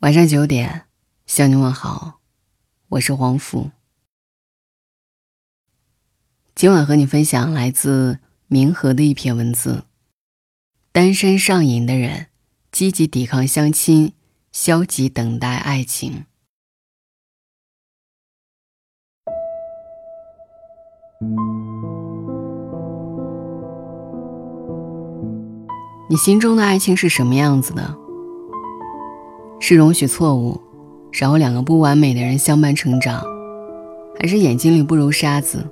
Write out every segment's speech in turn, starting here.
晚上九点，向你问好，我是黄甫。今晚和你分享来自明和的一篇文字：单身上瘾的人，积极抵抗相亲，消极等待爱情。你心中的爱情是什么样子的？是容许错误，然后两个不完美的人相伴成长，还是眼睛里不揉沙子，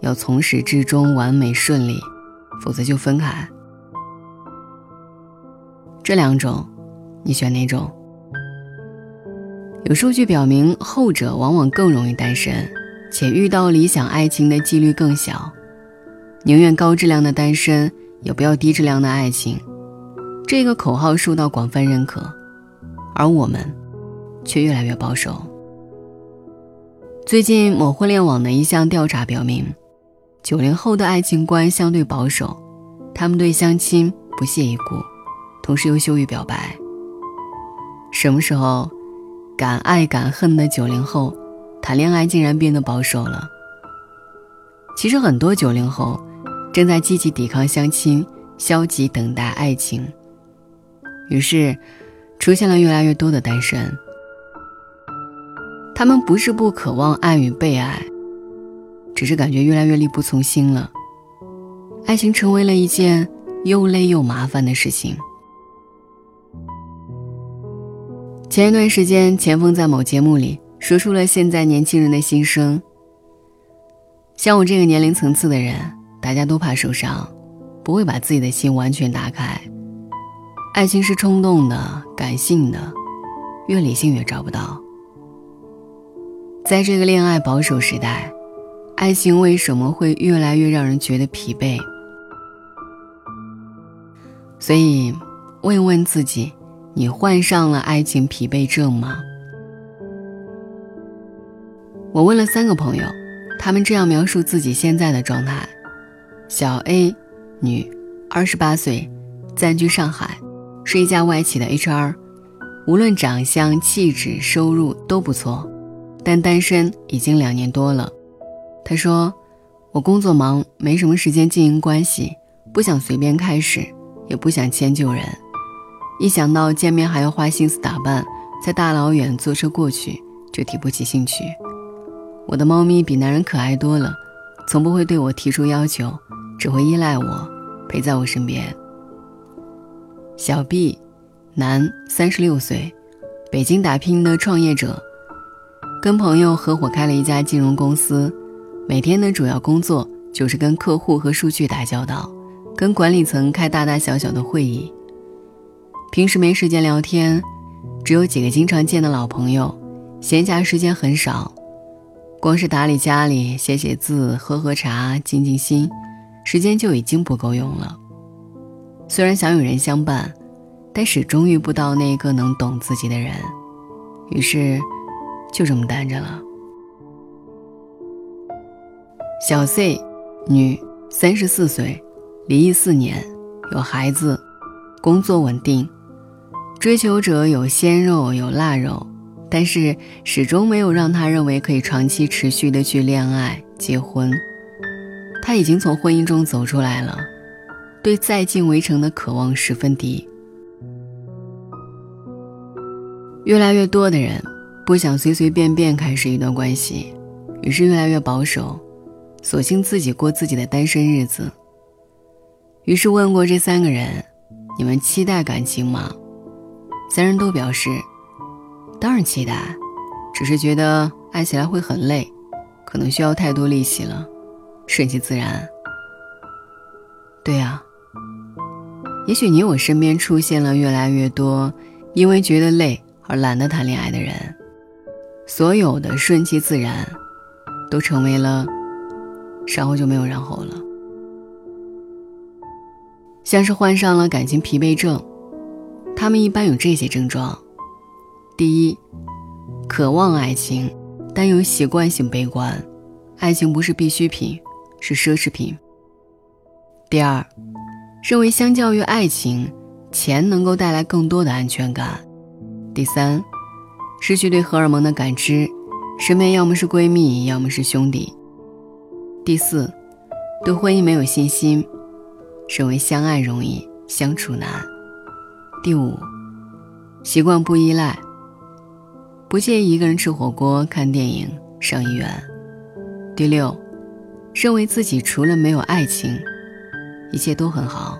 要从始至终完美顺利，否则就分开。这两种，你选哪种？有数据表明，后者往往更容易单身，且遇到理想爱情的几率更小。宁愿高质量的单身，也不要低质量的爱情。这个口号受到广泛认可。而我们，却越来越保守。最近某婚恋网的一项调查表明，九零后的爱情观相对保守，他们对相亲不屑一顾，同时又羞于表白。什么时候，敢爱敢恨的九零后谈恋爱竟然变得保守了？其实很多九零后正在积极抵抗相亲，消极等待爱情。于是。出现了越来越多的单身，他们不是不渴望爱与被爱，只是感觉越来越力不从心了。爱情成为了一件又累又麻烦的事情。前一段时间，钱枫在某节目里说出了现在年轻人的心声。像我这个年龄层次的人，大家都怕受伤，不会把自己的心完全打开。爱情是冲动的、感性的，越理性越找不到。在这个恋爱保守时代，爱情为什么会越来越让人觉得疲惫？所以，问问自己：你患上了爱情疲惫症吗？我问了三个朋友，他们这样描述自己现在的状态：小 A，女，二十八岁，暂居上海。是一家外企的 HR，无论长相、气质、收入都不错，但单身已经两年多了。他说：“我工作忙，没什么时间经营关系，不想随便开始，也不想迁就人。一想到见面还要花心思打扮，再大老远坐车过去，就提不起兴趣。我的猫咪比男人可爱多了，从不会对我提出要求，只会依赖我，陪在我身边。”小 B，男，三十六岁，北京打拼的创业者，跟朋友合伙开了一家金融公司，每天的主要工作就是跟客户和数据打交道，跟管理层开大大小小的会议。平时没时间聊天，只有几个经常见的老朋友，闲暇时间很少，光是打理家里、写写字、喝喝茶、静静心，时间就已经不够用了。虽然想有人相伴，但始终遇不到那个能懂自己的人，于是就这么单着了。小 C，女，三十四岁，离异四年，有孩子，工作稳定，追求者有鲜肉有腊肉，但是始终没有让他认为可以长期持续的去恋爱结婚。他已经从婚姻中走出来了。对再进围城的渴望十分低，越来越多的人不想随随便便开始一段关系，于是越来越保守，索性自己过自己的单身日子。于是问过这三个人：“你们期待感情吗？”三人都表示：“当然期待，只是觉得爱起来会很累，可能需要太多力气了，顺其自然。”对呀。也许你我身边出现了越来越多因为觉得累而懒得谈恋爱的人，所有的顺其自然，都成为了，然后就没有然后了。像是患上了感情疲惫症，他们一般有这些症状：第一，渴望爱情，但又习惯性悲观，爱情不是必需品，是奢侈品；第二。认为相较于爱情，钱能够带来更多的安全感。第三，失去对荷尔蒙的感知，身边要么是闺蜜，要么是兄弟。第四，对婚姻没有信心，认为相爱容易相处难。第五，习惯不依赖，不介意一个人吃火锅、看电影、上医院。第六，认为自己除了没有爱情，一切都很好。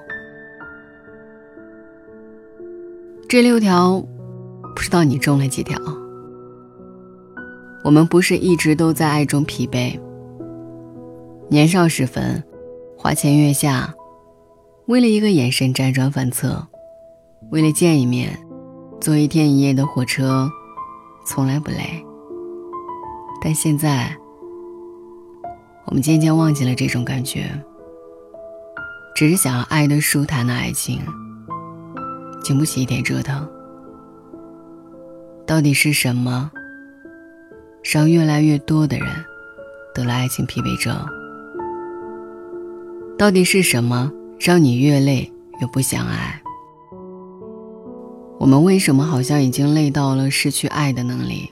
这六条，不知道你中了几条？我们不是一直都在爱中疲惫。年少时分，花前月下，为了一个眼神辗转反侧，为了见一面，坐一天一夜的火车，从来不累。但现在，我们渐渐忘记了这种感觉，只是想要爱的舒坦的爱情。经不起一点折腾，到底是什么让越来越多的人得了爱情疲惫症？到底是什么让你越累越不想爱？我们为什么好像已经累到了失去爱的能力？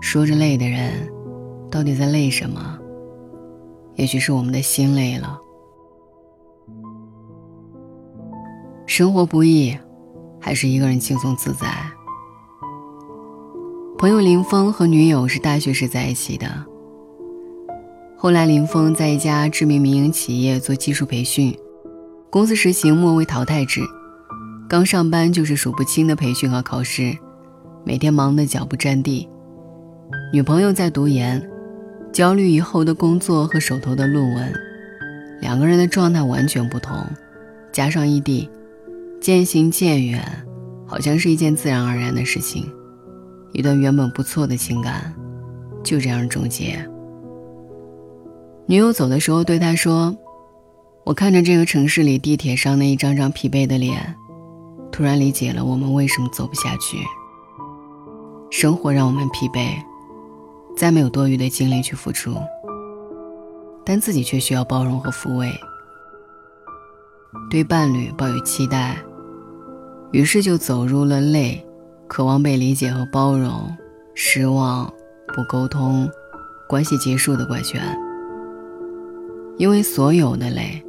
说着累的人，到底在累什么？也许是我们的心累了。生活不易。还是一个人轻松自在。朋友林峰和女友是大学时在一起的。后来林峰在一家知名民营企业做技术培训，公司实行末位淘汰制，刚上班就是数不清的培训和考试，每天忙得脚不沾地。女朋友在读研，焦虑以后的工作和手头的论文，两个人的状态完全不同，加上异地。渐行渐远，好像是一件自然而然的事情。一段原本不错的情感，就这样终结。女友走的时候对他说：“我看着这个城市里地铁上那一张张疲惫的脸，突然理解了我们为什么走不下去。生活让我们疲惫，再没有多余的精力去付出，但自己却需要包容和抚慰。对伴侣抱有期待。”于是就走入了累，渴望被理解和包容，失望，不沟通，关系结束的怪圈。因为所有的累，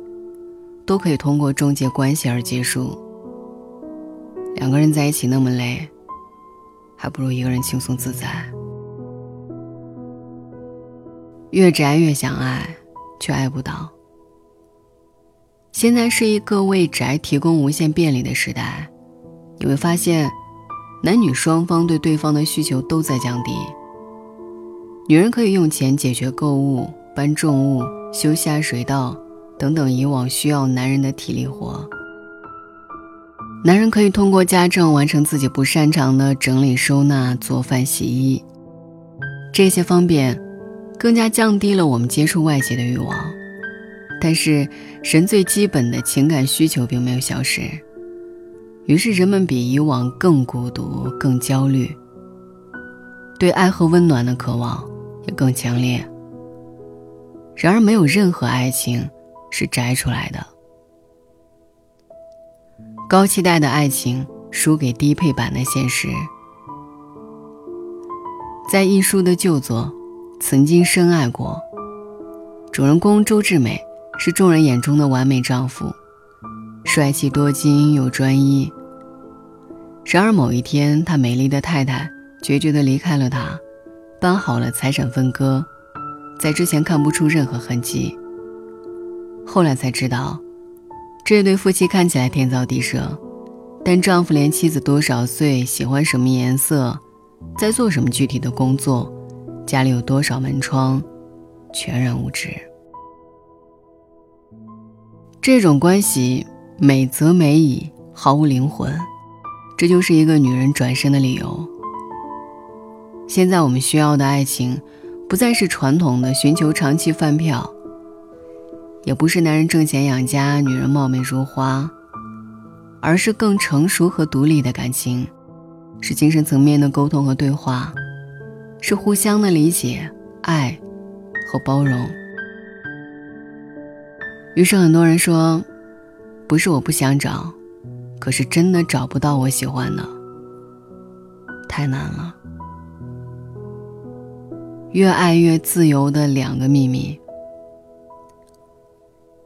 都可以通过终结关系而结束。两个人在一起那么累，还不如一个人轻松自在。越宅越想爱，却爱不到。现在是一个为宅提供无限便利的时代。你会发现，男女双方对对方的需求都在降低。女人可以用钱解决购物、搬重物、修下水道等等以往需要男人的体力活；男人可以通过家政完成自己不擅长的整理收纳、做饭、洗衣。这些方便，更加降低了我们接触外界的欲望。但是，人最基本的情感需求并没有消失。于是，人们比以往更孤独、更焦虑，对爱和温暖的渴望也更强烈。然而，没有任何爱情是摘出来的。高期待的爱情输给低配版的现实。在一书的旧作《曾经深爱过》，主人公周志美是众人眼中的完美丈夫。帅气多金又专一。然而某一天，他美丽的太太决绝地离开了他，办好了财产分割，在之前看不出任何痕迹。后来才知道，这对夫妻看起来天造地设，但丈夫连妻子多少岁、喜欢什么颜色、在做什么具体的工作、家里有多少门窗，全然无知。这种关系。美则美矣，毫无灵魂，这就是一个女人转身的理由。现在我们需要的爱情，不再是传统的寻求长期饭票，也不是男人挣钱养家，女人貌美如花，而是更成熟和独立的感情，是精神层面的沟通和对话，是互相的理解、爱和包容。于是很多人说。不是我不想找，可是真的找不到我喜欢的，太难了。越爱越自由的两个秘密。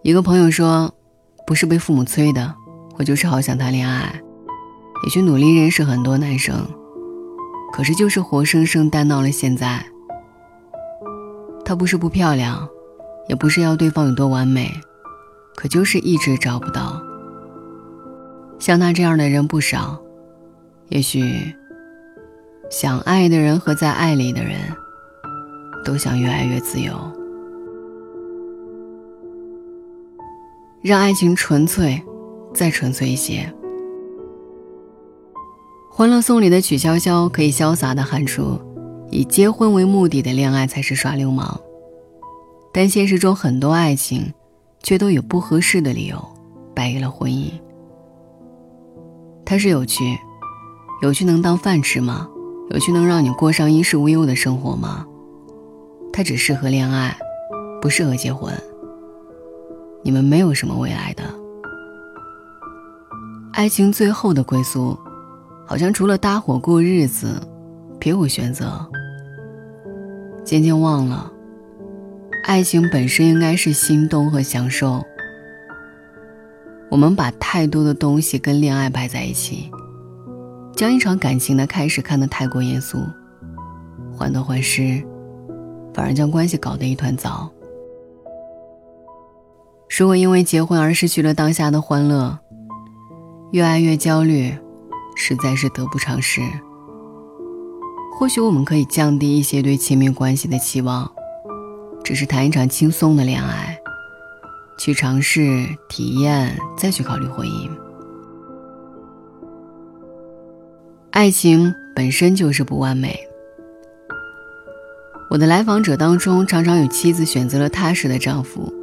一个朋友说：“不是被父母催的，我就是好想谈恋爱，也去努力认识很多男生，可是就是活生生单到了现在。他不是不漂亮，也不是要对方有多完美，可就是一直找不到。像他这样的人不少，也许想爱的人和在爱里的人，都想越爱越自由。”让爱情纯粹，再纯粹一些。《欢乐颂》里的曲筱绡可以潇洒地喊出：“以结婚为目的的恋爱才是耍流氓。”但现实中很多爱情，却都有不合适的理由败给了婚姻。它是有趣，有趣能当饭吃吗？有趣能让你过上衣食无忧的生活吗？它只适合恋爱，不适合结婚。你们没有什么未来的。爱情最后的归宿，好像除了搭伙过日子，别无选择。渐渐忘了，爱情本身应该是心动和享受。我们把太多的东西跟恋爱摆在一起，将一场感情的开始看得太过严肃，患得患失，反而将关系搞得一团糟。如果因为结婚而失去了当下的欢乐，越爱越焦虑，实在是得不偿失。或许我们可以降低一些对亲密关系的期望，只是谈一场轻松的恋爱，去尝试体验，再去考虑婚姻。爱情本身就是不完美。我的来访者当中，常常有妻子选择了踏实的丈夫。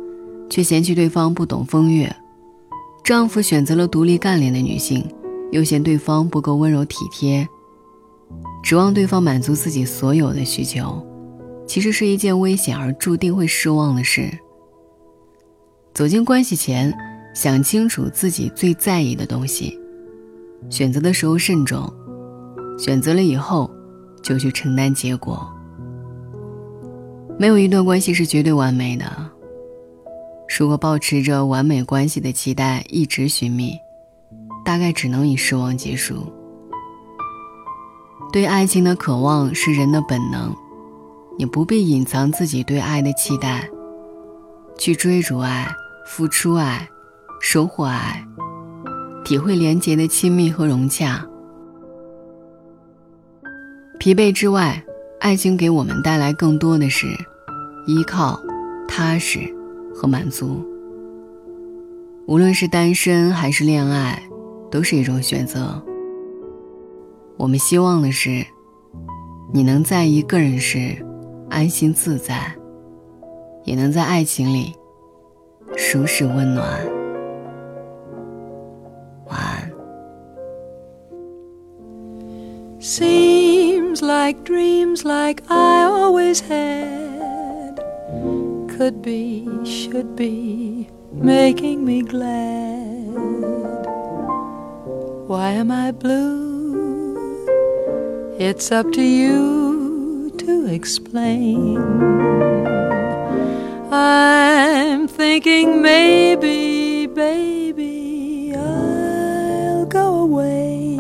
却嫌弃对方不懂风月，丈夫选择了独立干练的女性，又嫌对方不够温柔体贴，指望对方满足自己所有的需求，其实是一件危险而注定会失望的事。走进关系前，想清楚自己最在意的东西，选择的时候慎重，选择了以后，就去承担结果。没有一段关系是绝对完美的。如果保持着完美关系的期待一直寻觅，大概只能以失望结束。对爱情的渴望是人的本能，你不必隐藏自己对爱的期待，去追逐爱、付出爱、收获爱，体会连结的亲密和融洽。疲惫之外，爱情给我们带来更多的是依靠、踏实。和满足，无论是单身还是恋爱，都是一种选择。我们希望的是，你能在一个人时安心自在，也能在爱情里舒适温暖。晚安。Seems like dreams like I always had. could be, should be, making me glad. Why am I blue? It's up to you to explain. I'm thinking maybe, baby, I'll go away.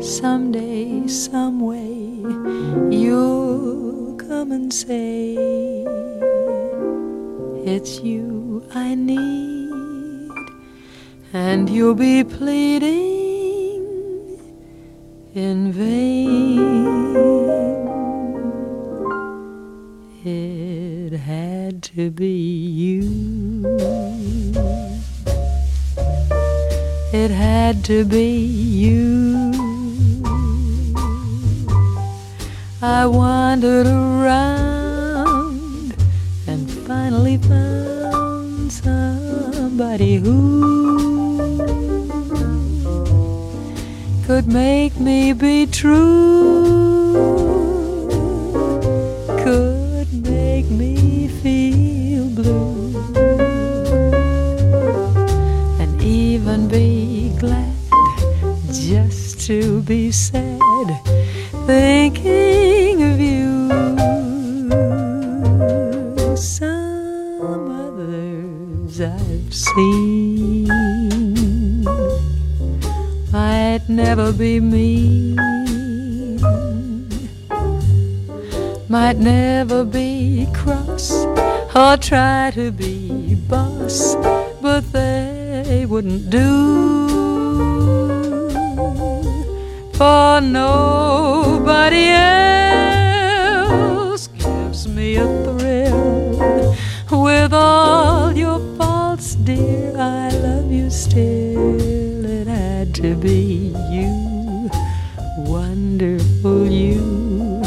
Someday, some way, you'll come and say it's you I need, and you'll be pleading in vain. To be you. It had to be you. I wandered around and finally found somebody who could make me be true, be sad thinking of you. Some others I've seen might never be me. Might never be cross or try to be boss, but they wouldn't do for nobody else gives me a thrill with all your faults, dear. I love you still. It had to be you, wonderful you.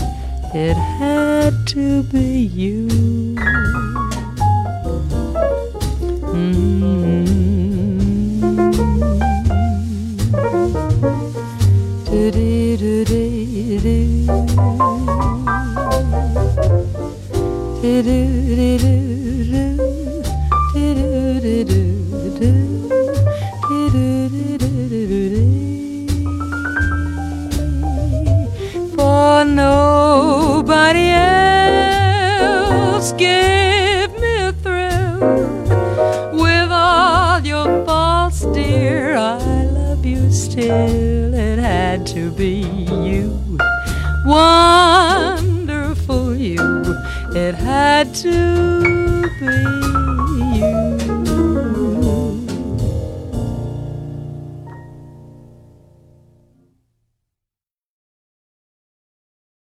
It had to be you. For nobody else give me with all your faults, dear. I love you still. It had to be you, you. It had to.